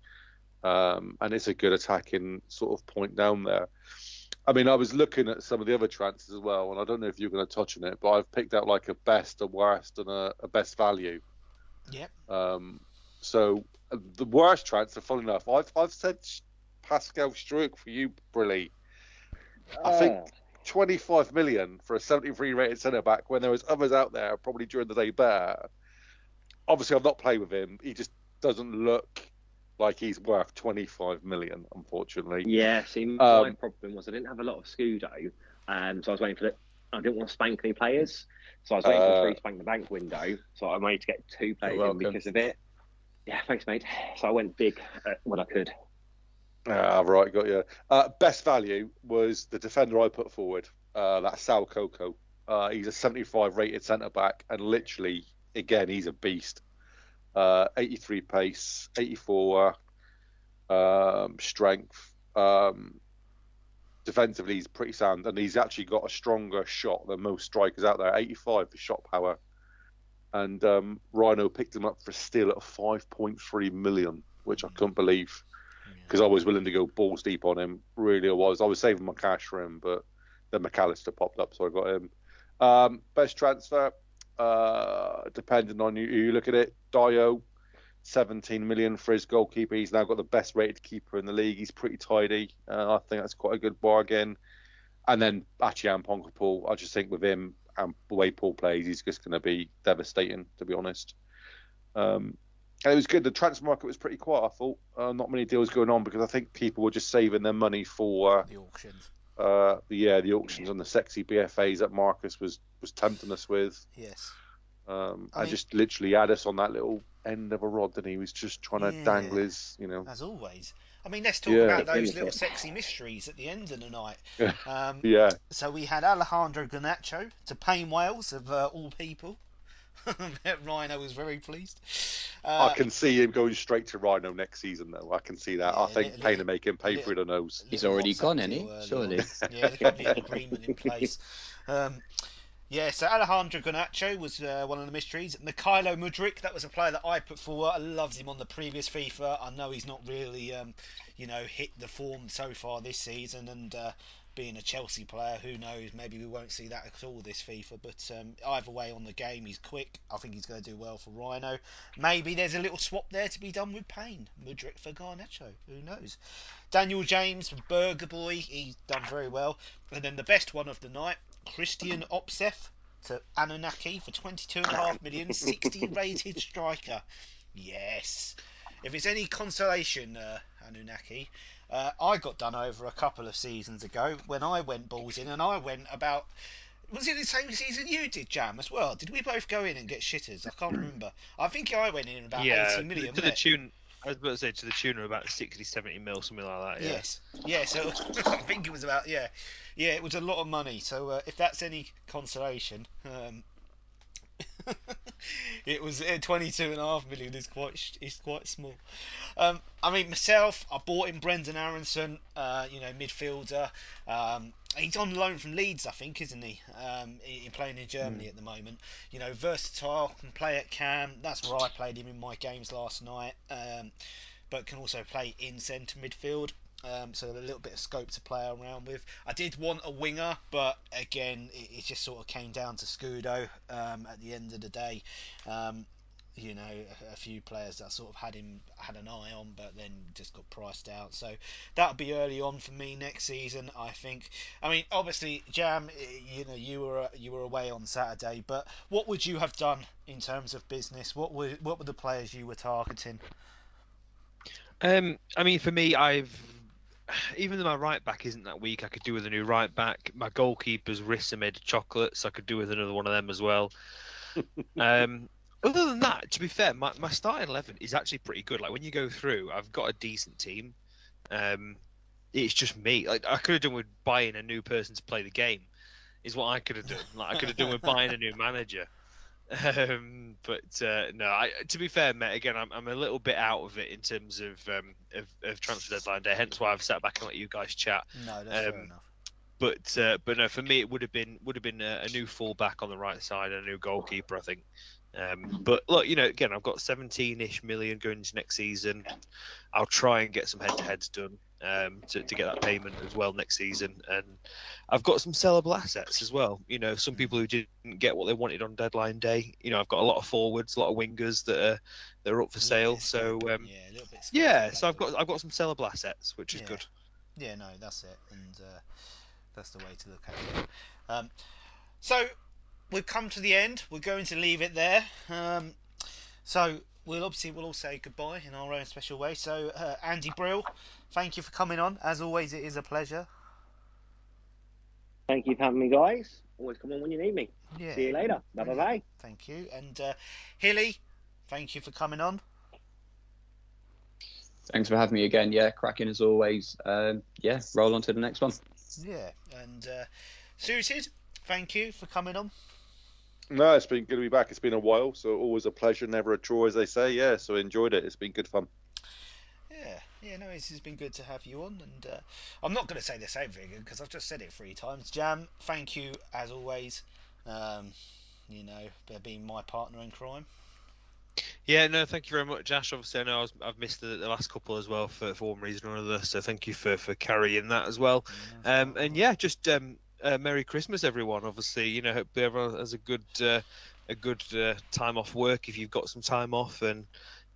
um, and it's a good attacking sort of point down there. I mean, I was looking at some of the other transfers as well, and I don't know if you're going to touch on it, but I've picked out like a best, a worst, and a, a best value. Yep. Um, so uh, the worst transfer, funny enough, I've I've said Pascal Struijk for you, Brilly. I think Ah. 25 million for a 73 rated centre back when there was others out there probably during the day better. Obviously, I've not played with him. He just doesn't look like he's worth 25 million, unfortunately. Yeah, see, my Um, problem was I didn't have a lot of Scudo, um, so I was waiting for the. I didn't want to spank any players, so I was waiting for the Uh, free spank the bank window. So I managed to get two players in because of it. Yeah, thanks, mate. So I went big at what I could. Ah, right, got you. Uh, best value was the defender I put forward. Uh, that's Sal Coco. Uh, he's a 75 rated centre back, and literally, again, he's a beast. Uh, 83 pace, 84 um, strength. Um, defensively, he's pretty sound, and he's actually got a stronger shot than most strikers out there. 85 for shot power, and um, Rhino picked him up for a steal at 5.3 million, which I couldn't believe because I was willing to go balls deep on him. Really, I was. I was saving my cash for him, but then McAllister popped up, so I got him. Um, best transfer, uh, depending on you, you look at it. Dio, 17 million for his goalkeeper. He's now got the best rated keeper in the league. He's pretty tidy. Uh, I think that's quite a good bargain. And then Achian Ponkapul, I just think with him and the way Paul plays, he's just going to be devastating, to be honest. Um, and it was good. The transfer market was pretty quiet. I thought uh, not many deals going on because I think people were just saving their money for The auctions. Uh, the yeah the auctions and the sexy BFAs that Marcus was was tempting us with. Yes. Um, I and mean- just literally had us on that little end of a rod, and he was just trying to dangle his, you know. As always. I mean, let's talk Yeah. about those little [laughs] sexy mysteries at the end of the night. Yeah. [laughs] Um, Yeah, So we had Alejandro Garnacho to Payne Wales of uh, all people. [laughs] Rhino was very pleased. Uh, I can see him going straight to Rhino next season, though. I can see that. I think li- Payne li- will make him pay li- for it on nose. He's already gone, ain't he? Surely. on. Yeah, there could an agreement in place. [laughs] Um, yeah, so Alejandro Garnacho was uh, one of the mysteries. Mykhailo Mudryk, that was a player that I put forward. I loved him on the previous FIFA. I know he's not really, um, you know, hit the form so far this season, and uh, being a Chelsea player, who knows? Maybe we won't see that at all this FIFA. But um, either way, on the game, he's quick. I think he's going to do well for Rhino. Maybe there's a little swap there to be done with Payne. Mudryk for Garnacho. Who knows? Daniel James, Burger Boy, he's done very well. And then the best one of the night, Kristian Opseth to Anunnaki for 22.5 million, 60 [laughs] rated striker. Yes. if it's any consolation, uh, Anunnaki, uh, I got done over a couple of seasons ago when I went balls in, and I went about. Was it the same season you did, Jam, as well? Did we both go in and get shitters? I can't remember. I think I went in about yeah, 80 million. to the tune. I was about to say to the tune of about 60, 70 mil, something like that. Yeah. Yes. Yeah. So [laughs] I think it was about yeah, yeah. It was a lot of money. So uh, if that's any consolation, um, [laughs] it was uh, 22 and a half million is quite is quite small. Um, I mean myself, I bought in Brendan Aaronson, uh, you know midfielder. Um, he's on loan from Leeds, I think, isn't he? Um, he, playing in Germany mm. at the moment. You know, versatile, can play at cam. That's where I played him in my games last night. Um, but can also play in centre midfield. Um, so a little bit of scope to play around with. I did want a winger, but again, it, it just sort of came down to Scudo um, at the end of the day. Um, you know, a, a, few players that sort of had him had an eye on, but then just got priced out. So that'll be early on for me next season, I think. I mean, obviously, Jam, you know, you were you were away on Saturday, but what would you have done in terms of business? What were what were the players you were targeting? Um, I mean, for me, I've [sighs] even though my right back isn't that weak, I could do with a new right back. My goalkeeper's wrists are made of chocolate, so I could do with another one of them as well. [laughs] um, other than that, to be fair, my, my starting eleven is actually pretty good. Like when you go through, I've got a decent team. Um, it's just me. Like I could have done with buying a new person to play the game, is what I could have done. Like I could have done with buying a new manager. Um, but uh, no, I, to be fair, mate, again, I'm, I'm a little bit out of it in terms of, um, of, of transfer deadline day. Hence why I've sat back and let you guys chat. No, that's um, fair enough. But uh, but no, for me it would have been would have been a, a new fullback on the right side, and a new goalkeeper, I think. Um, but look, you know, again, I've got 17-ish million going into next season. I'll try and get some head-to-heads done um, to, to get that payment as well next season. And I've got some sellable assets as well. You know, some people who didn't get what they wanted on deadline day. You know, I've got a lot of forwards, a lot of wingers that are that are up for sale. So um, yeah, yeah so I've got I've got some sellable assets, which is yeah. good. Yeah, no, that's it, and uh, that's the way to look at it. Um, so we've come to the end. We're going to leave it there. Um, so we'll obviously we'll all say goodbye in our own special way. So uh, Andy Brill, thank you for coming on. As always, it is a pleasure. Thank you for having me, guys. Always come on when you need me. Yeah. See you later. Bye bye. Thank you. And uh, Hilly, thank you for coming on. Thanks for having me again. Yeah, cracking as always. Um, yeah, roll on to the next one. Yeah, and uh, Suited, thank you for coming on. No, it's been good to be back. It's been a while, so always a pleasure, never a chore, as they say. Yeah, so enjoyed it. It's been good fun. Yeah, yeah, no, it's, it's been good to have you on, and uh, I'm not going to say the same thing because I've just said it three times. Jam, thank you as always. Um, you know, for being my partner in crime. Yeah, no, thank you very much, Ash. Obviously, I know I have missed the, the, last couple as well for, for one reason or another, so thank you for, for carrying that as well. Yeah, um, and yeah, just um, uh, Merry Christmas, everyone. Obviously, you know, hope everyone has a good uh, a good uh, time off work if you've got some time off, and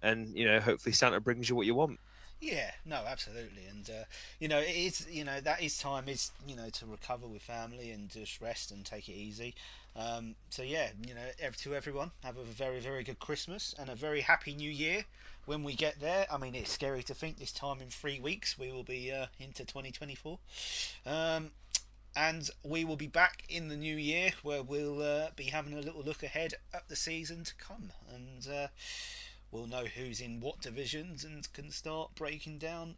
and you know, hopefully Santa brings you what you want. Yeah, no, absolutely, and uh, you know, it is you know that is time is you know to recover with family and just rest and take it easy. Um, so yeah, you know, to everyone, have a very very good Christmas and a very happy New Year when we get there. I mean, it's scary to think this time in three weeks we will be uh, into 2024. Um, and we will be back in the new year where we'll uh, be having a little look ahead at the season to come and uh, we'll know who's in what divisions and can start breaking down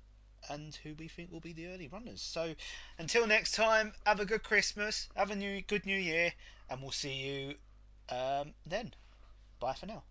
and who we think will be the early runners. So until next time have a good christmas have a new good new year and we'll see you um, then. Bye for now